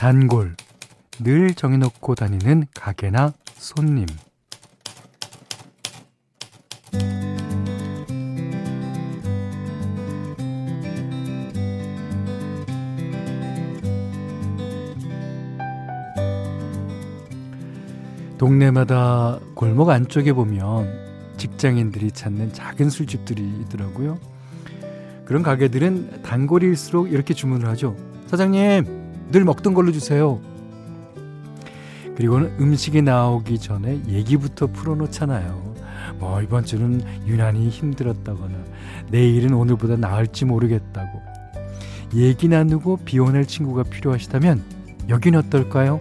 단골, 늘 정해놓고 다니는 가게나 손님. 동네마다 골목 안쪽에 보면 직장인들이 찾는 작은 술집들이 있더라고요. 그런 가게들은 단골일수록 이렇게 주문을 하죠. 사장님, 늘 먹던 걸로 주세요. 그리고는 음식이 나오기 전에 얘기부터 풀어놓잖아요. 뭐 이번 주는 유난히 힘들었다거나 내일은 오늘보다 나을지 모르겠다고 얘기 나누고 비워낼 친구가 필요하시다면 여긴 어떨까요?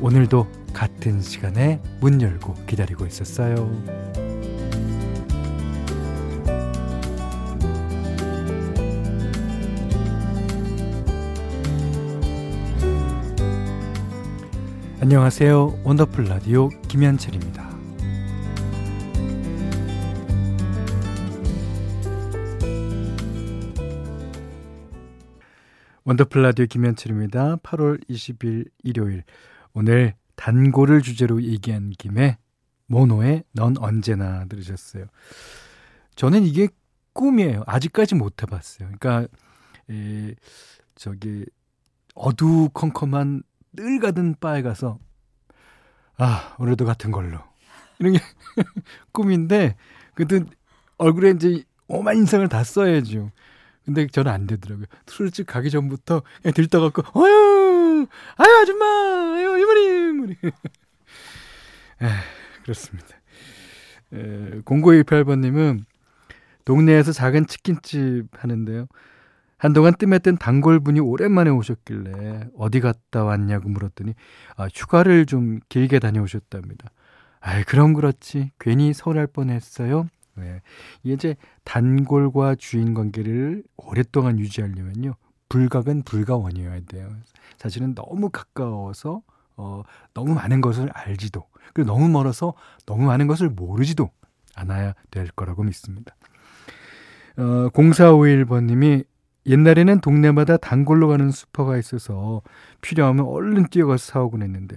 오늘도 같은 시간에 문 열고 기다리고 있었어요. 안녕하세요. 원더풀 라디오 김현철입니다. 원더풀 라디오 김현철입니다. 8월 20일 일요일. 오늘 단골을 주제로 얘기한 김에 모노의 넌 언제나 들으셨어요. 저는 이게 꿈이에요. 아직까지 못 해봤어요. 그러니까 에, 저기 어두컴컴한 늘 가던 바에 가서 아 오늘도 같은 걸로 이런 게 꿈인데 그래도 얼굴에 이제 오만 인상을 다 써야죠. 근데 저는 안 되더라고요. 술집 가기 전부터 그냥 들떠갖고, 어휴, 아유, 아줌마, 아유, 이모님. 에, 그렇습니다. 에, 0918번님은 동네에서 작은 치킨집 하는데요. 한동안 뜸했던 단골분이 오랜만에 오셨길래 어디 갔다 왔냐고 물었더니 아, 휴가를 좀 길게 다녀오셨답니다. 아이, 그럼 그렇지. 괜히 서운할 뻔했어요. 네. 이제 단골과 주인 관계를 오랫동안 유지하려면요. 불각은 불가원이어야 돼요. 사실은 너무 가까워서 어, 너무 많은 것을 알지도 그리고 너무 멀어서 너무 많은 것을 모르지도 않아야 될 거라고 믿습니다. 어, 0451번님이 옛날에는 동네마다 단골로 가는 슈퍼가 있어서 필요하면 얼른 뛰어가서 사오곤 했는데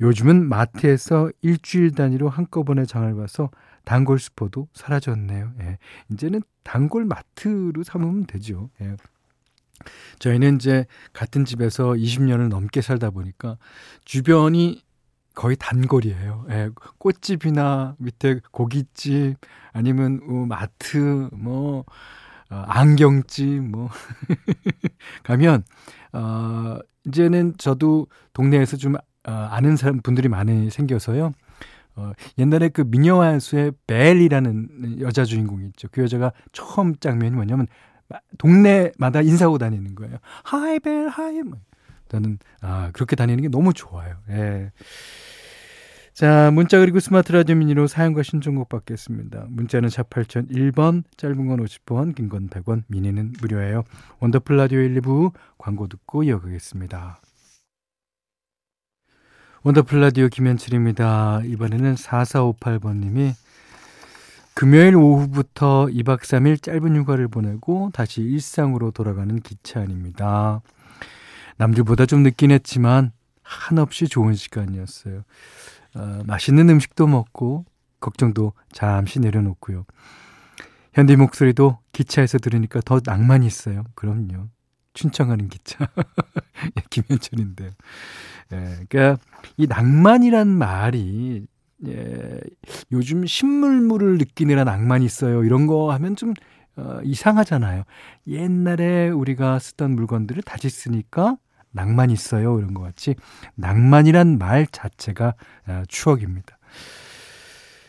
요즘은 마트에서 일주일 단위로 한꺼번에 장을 봐서 단골 슈퍼도 사라졌네요. 예. 이제는 단골 마트로 삼으면 되죠. 예. 저희는 이제 같은 집에서 20년을 넘게 살다 보니까 주변이 거의 단골이에요. 예, 꽃집이나 밑에 고깃집 아니면 어, 마트 뭐 어, 안경집 뭐 가면 어 이제는 저도 동네에서 좀 어, 아는 사람 분들이 많이 생겨서요. 어, 옛날에 그 미녀환수의 벨이라는 여자 주인공이 있죠. 그 여자가 처음 장면이 뭐냐면 동네마다 인사하고 다니는 거예요. 하이 벨 하이 뭐. 저는 아 그렇게 다니는 게 너무 좋아요. 예. 자, 문자 그리고 스마트 라디오 미니로 사연과 신청곡 받겠습니다. 문자는 샵 8001번, 짧은 건 50원, 긴 건 100원, 미니는 무료예요. 원더풀 라디오 1, 2부 광고 듣고 이어가겠습니다. 원더풀 라디오 김현철입니다. 이번에는 4458번님이 금요일 오후부터 2박 3일 짧은 휴가를 보내고 다시 일상으로 돌아가는 기차 안입니다. 남들보다 좀 늦긴 했지만 한없이 좋은 시간이었어요. 어, 맛있는 음식도 먹고 걱정도 잠시 내려놓고요. 현디 목소리도 기차에서 들으니까 더 낭만이 있어요. 그럼요. 춘청하는 기차. 예, 김현철인데요. 예, 그러니까 이 낭만이란 말이 예, 요즘 신물물을 느끼느라 낭만이 있어요. 이런 거 하면 좀 어, 이상하잖아요. 옛날에 우리가 쓰던 물건들을 다시 쓰니까 낭만 있어요. 이런 것 같이 낭만이란 말 자체가 아, 추억입니다.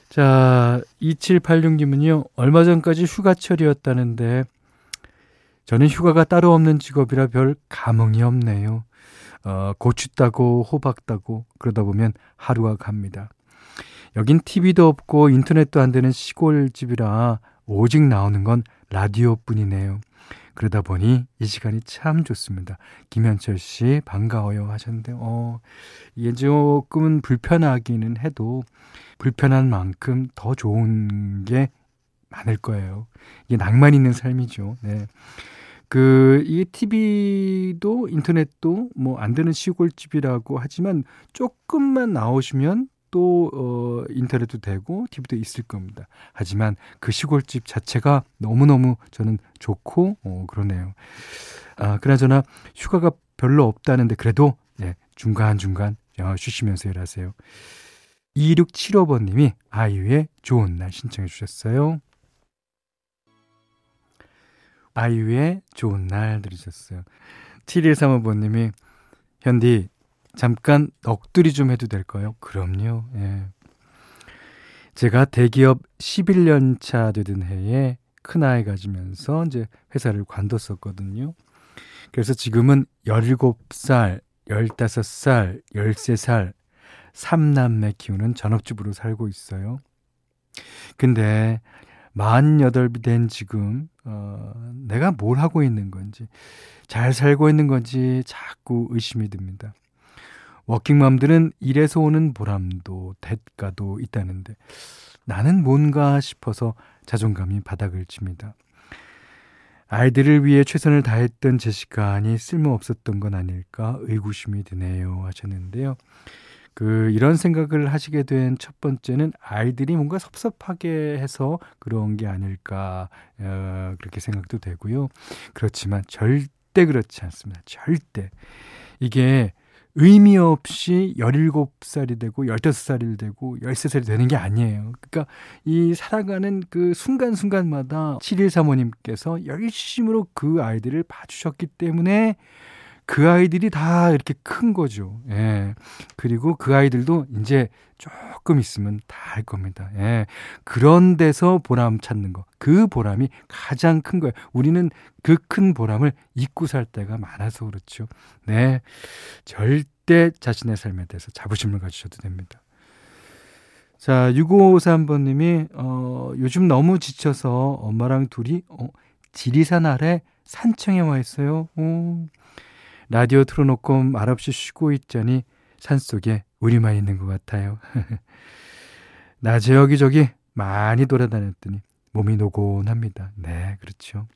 자, 2786님은요, 얼마 전까지 휴가철이었다는데, 저는 휴가가 따로 없는 직업이라 별 감흥이 없네요. 어, 고추 따고 호박 따고 그러다 보면 하루가 갑니다. 여긴 TV도 없고 인터넷도 안 되는 시골집이라 오직 나오는 건 라디오뿐이네요. 그러다 보니 이 시간이 참 좋습니다. 김현철 씨 반가워요 하셨는데 어 이게 조금은 불편하기는 해도 불편한 만큼 더 좋은 게 많을 거예요. 이게 낭만 있는 삶이죠. 네. 그, 이 TV도 인터넷도 뭐 안 되는 시골집이라고 하지만 조금만 나오시면 또, 어, 인터넷도 되고 TV도 있을 겁니다. 하지만 그 시골집 자체가 너무너무 저는 좋고, 어, 그러네요. 아, 그나저나 휴가가 별로 없다는데 그래도, 예, 중간중간 어, 쉬시면서 일하세요. 2675번님이 아이유의 좋은 날 신청해 주셨어요. 아이유의 좋은 날 들으셨어요. 7135번님이 현디 잠깐 넋두리 좀 해도 될까요? 그럼요. 예. 제가 대기업 11년 차 되던 해에 큰 아이 가지면서 이제 회사를 관뒀었거든요. 그래서 지금은 17살, 15살, 13살, 3남매 키우는 전업주부로 살고 있어요. 근데 48이 된 지금, 어, 내가 뭘 하고 있는 건지, 잘 살고 있는 건지 자꾸 의심이 듭니다. 워킹맘들은 일에서 오는 보람도 대가도 있다는데 나는 뭔가 싶어서 자존감이 바닥을 칩니다. 아이들을 위해 최선을 다했던 제 시간이 쓸모없었던 건 아닐까 의구심이 드네요 하셨는데요. 그 이런 생각을 하시게 된 첫 번째는 아이들이 뭔가 섭섭하게 해서 그런 게 아닐까 어, 그렇게 생각도 되고요. 그렇지만 절대 그렇지 않습니다. 절대 이게 의미 없이 17살이 되고 15살이 되고 13살이 되는 게 아니에요. 그러니까 이 살아가는 그 순간순간마다 7135님께서 열심으로 그 아이들을 봐주셨기 때문에 그 아이들이 다 이렇게 큰 거죠. 예. 그리고 그 아이들도 이제 조금 있으면 다 할 겁니다. 예. 그런 데서 보람 찾는 거. 그 보람이 가장 큰 거예요. 우리는 그 큰 보람을 잊고 살 때가 많아서 그렇죠. 네. 절대 자신의 삶에 대해서 자부심을 가지셔도 됩니다. 자, 6553번님이, 어, 요즘 너무 지쳐서 엄마랑 둘이, 어, 지리산 아래 산청에 와 있어요. 오. 라디오 틀어놓고 말없이 쉬고 있자니 산속에 우리만 있는 것 같아요. 낮에 여기저기 많이 돌아다녔더니 몸이 노곤합니다. 네, 그렇죠.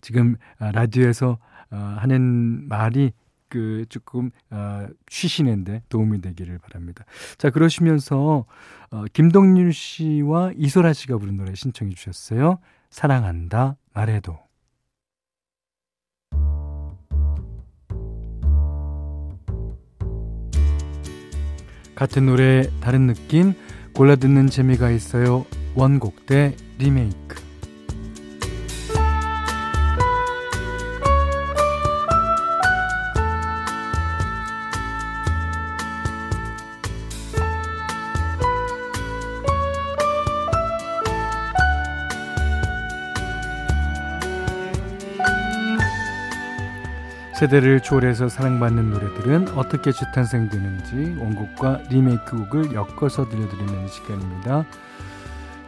지금 아, 라디오에서 어, 하는 말이 그 조금 어, 쉬시는데 도움이 되기를 바랍니다. 자 그러시면서 어, 김동률 씨와 이소라 씨가 부른 노래 신청해 주셨어요. 사랑한다 말해도. 같은 노래 다른 느낌 골라 듣는 재미가 있어요. 원곡 대 리메이크. 세대를 초월해서 사랑받는 노래들은 어떻게 재탄생되는지 원곡과 리메이크곡을 엮어서 들려드리는 시간입니다.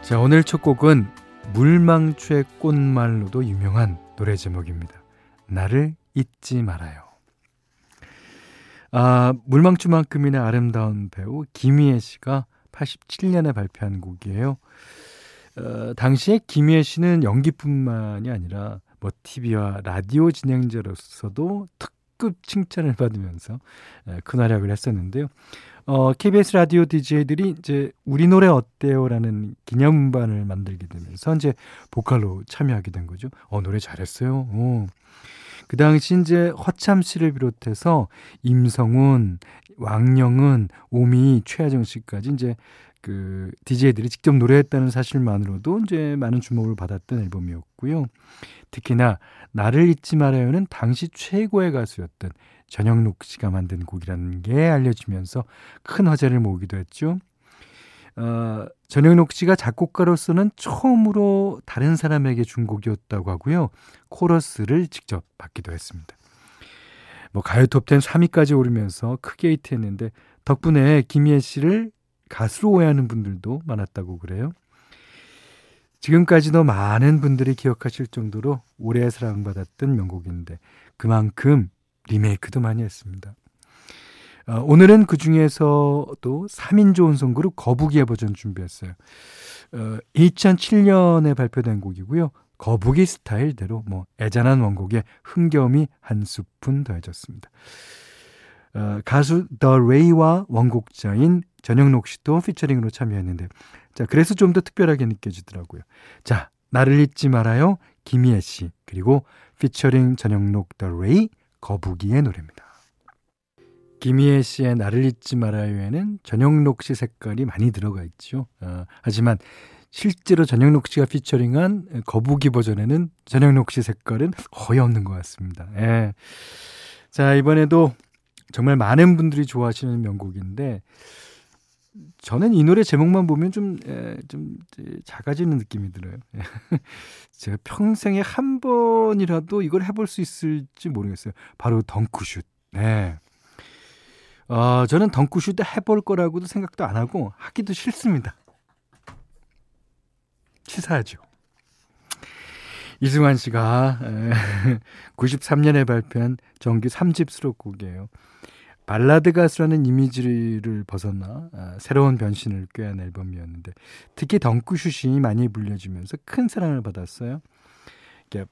자, 오늘 첫 곡은 물망추의 꽃말로도 유명한 노래 제목입니다. 나를 잊지 말아요. 아, 물망추만큼이나 아름다운 배우 김희애 씨가 87년에 발표한 곡이에요. 어, 당시에 김희애 씨는 연기뿐만이 아니라 뭐 TV와 라디오 진행자로서도 특급 칭찬을 받으면서 큰 활약을 했었는데요. 어, KBS 라디오 DJ들이 이제 우리 노래 어때요라는 기념반을 만들게 되면서 이제 보컬로 참여하게 된 거죠. 어, 노래 잘했어요. 어. 그 당시 이제 허참 씨를 비롯해서 임성훈, 왕영은, 오미, 최하정 씨까지 이제 그 DJ들이 직접 노래했다는 사실만으로도 이제 많은 주목을 받았던 앨범이었고요. 특히나 나를 잊지 말아요는 당시 최고의 가수였던 전영록 씨가 만든 곡이라는 게 알려지면서 큰 화제를 모으기도 했죠. 어, 전영록 씨가 작곡가로서는 처음으로 다른 사람에게 준 곡이었다고 하고요. 코러스를 직접 받기도 했습니다. 뭐 가요 톱10 3위까지 오르면서 크게 히트했는데 덕분에 김희애 씨를 가수로 오해하는 분들도 많았다고 그래요. 지금까지도 많은 분들이 기억하실 정도로 오래 사랑받았던 명곡인데 그만큼 리메이크도 많이 했습니다. 어, 오늘은 그 중에서도 3인 좋은 선그룹 거북이의 버전 준비했어요. 어, 2007년에 발표된 곡이고요. 거북이 스타일대로 뭐 애잔한 원곡에 흥겨움이 한 스푼 더해졌습니다. 어, 가수 더 레이와 원곡자인 전영록 씨도 피처링으로 참여했는데 자 그래서 좀 더 특별하게 느껴지더라고요. 자 나를 잊지 말아요 김희애 씨 그리고 피처링 전영록 더 레이 거북이의 노래입니다. 김희애 씨의 나를 잊지 말아요에는 전영록 씨 색깔이 많이 들어가 있죠. 어, 하지만 실제로 전영록 씨가 피처링한 거북이 버전에는 전영록 씨 색깔은 거의 없는 것 같습니다. 예. 자, 이번에도 정말 많은 분들이 좋아하시는 명곡인데, 저는 이 노래 제목만 보면 좀, 에, 좀 작아지는 느낌이 들어요. 제가 평생에 한 번이라도 이걸 해볼 수 있을지 모르겠어요. 바로 덩크슛. 네. 어, 저는 덩크슛 해볼 거라고도 생각도 안 하고 하기도 싫습니다. 치사하죠. 이승환 씨가 93년에 발표한 정규 3집 수록곡이에요. 발라드 가수라는 이미지를 벗어나 아, 새로운 변신을 꾀한 앨범이었는데 특히 덩크슛이 많이 불려지면서 큰 사랑을 받았어요.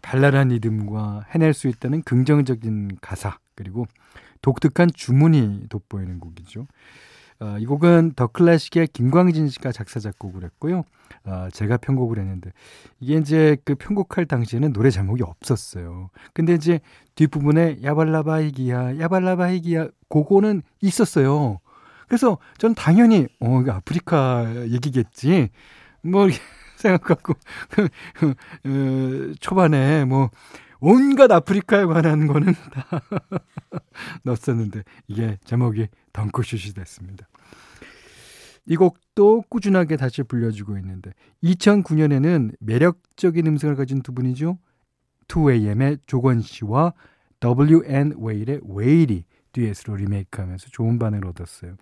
발랄한 리듬과 해낼 수 있다는 긍정적인 가사 그리고 독특한 주문이 돋보이는 곡이죠. 어, 이 곡은 더 클래식의 김광진 씨가 작사 작곡을 했고요. 어, 제가 편곡을 했는데 이게 이제 그 편곡할 당시에는 노래 제목이 없었어요. 근데 이제 뒷부분에 야발라바이기야 야발라바이기야 그거는 있었어요. 그래서 저는 당연히 어 이거 아프리카 얘기겠지. 뭐 생각하고 어, 초반에 뭐 온갖 아프리카에 관한 거는 다 넣었었는데 이게 제목이 덩크슛이 됐습니다. 이 곡도 꾸준하게 다시 불려주고 있는데 2009년에는 매력적인 음성을 가진 두 분이죠. 2AM의 조건 씨와 WN 웨일의 웨일이 듀엣으로 리메이크하면서 좋은 반응을 얻었어요.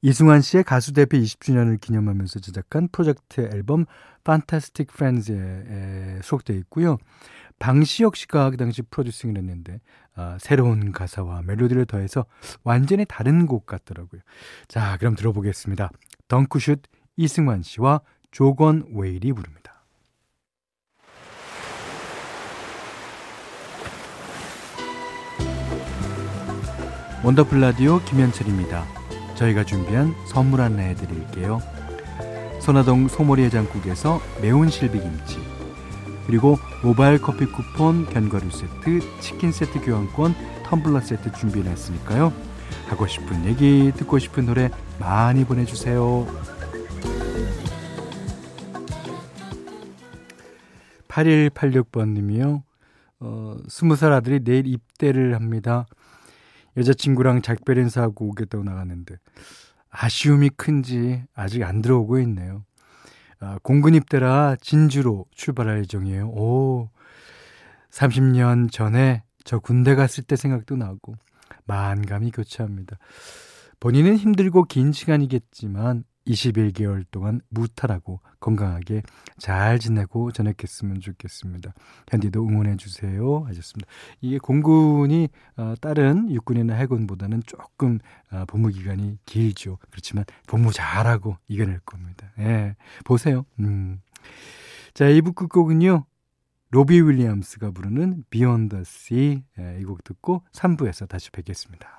이승환 씨의 가수 데뷔 20주년을 기념하면서 제작한 프로젝트 앨범 Fantastic Friends에 수록되어 있고요. 방시혁 씨가 그 당시 프로듀싱을 했는데 아, 새로운 가사와 멜로디를 더해서 완전히 다른 곡 같더라고요. 자, 그럼 들어보겠습니다. 덩크슛 이승환 씨와 조건 웨일이 부릅니다. 원더풀 라디오 김현철입니다. 저희가 준비한 선물 하나 해드릴게요. 소나동 소머리 해장국에서 매운 실비김치 그리고 모바일 커피 쿠폰, 견과류 세트, 치킨 세트 교환권, 텀블러 세트 준비해놨으니까요. 하고 싶은 얘기, 듣고 싶은 노래 많이 보내주세요. 8186번님이요. 어, 20살 아들이 내일 입대를 합니다. 여자친구랑 작별 인사하고 오겠다고 나갔는데 아쉬움이 큰지 아직 안 들어오고 있네요. 아, 공군 입대라 진주로 출발할 예정이에요. 오, 30년 전에 저 군대 갔을 때 생각도 나고 만감이 교차합니다. 본인은 힘들고 긴 시간이겠지만 21개월 동안 무탈하고 건강하게 잘 지내고 전역했으면 좋겠습니다. 현디도 응원해 주세요 하셨습니다. 이게 공군이 어, 다른 육군이나 해군보다는 조금 어, 복무 기간이 길죠. 그렇지만 복무 잘하고 이겨낼 겁니다. 예, 보세요. 음. 자, 2부 끝곡은요. 로비 윌리엄스가 부르는 the Sea 예, 이곡 듣고 3부에서 다시 뵙겠습니다.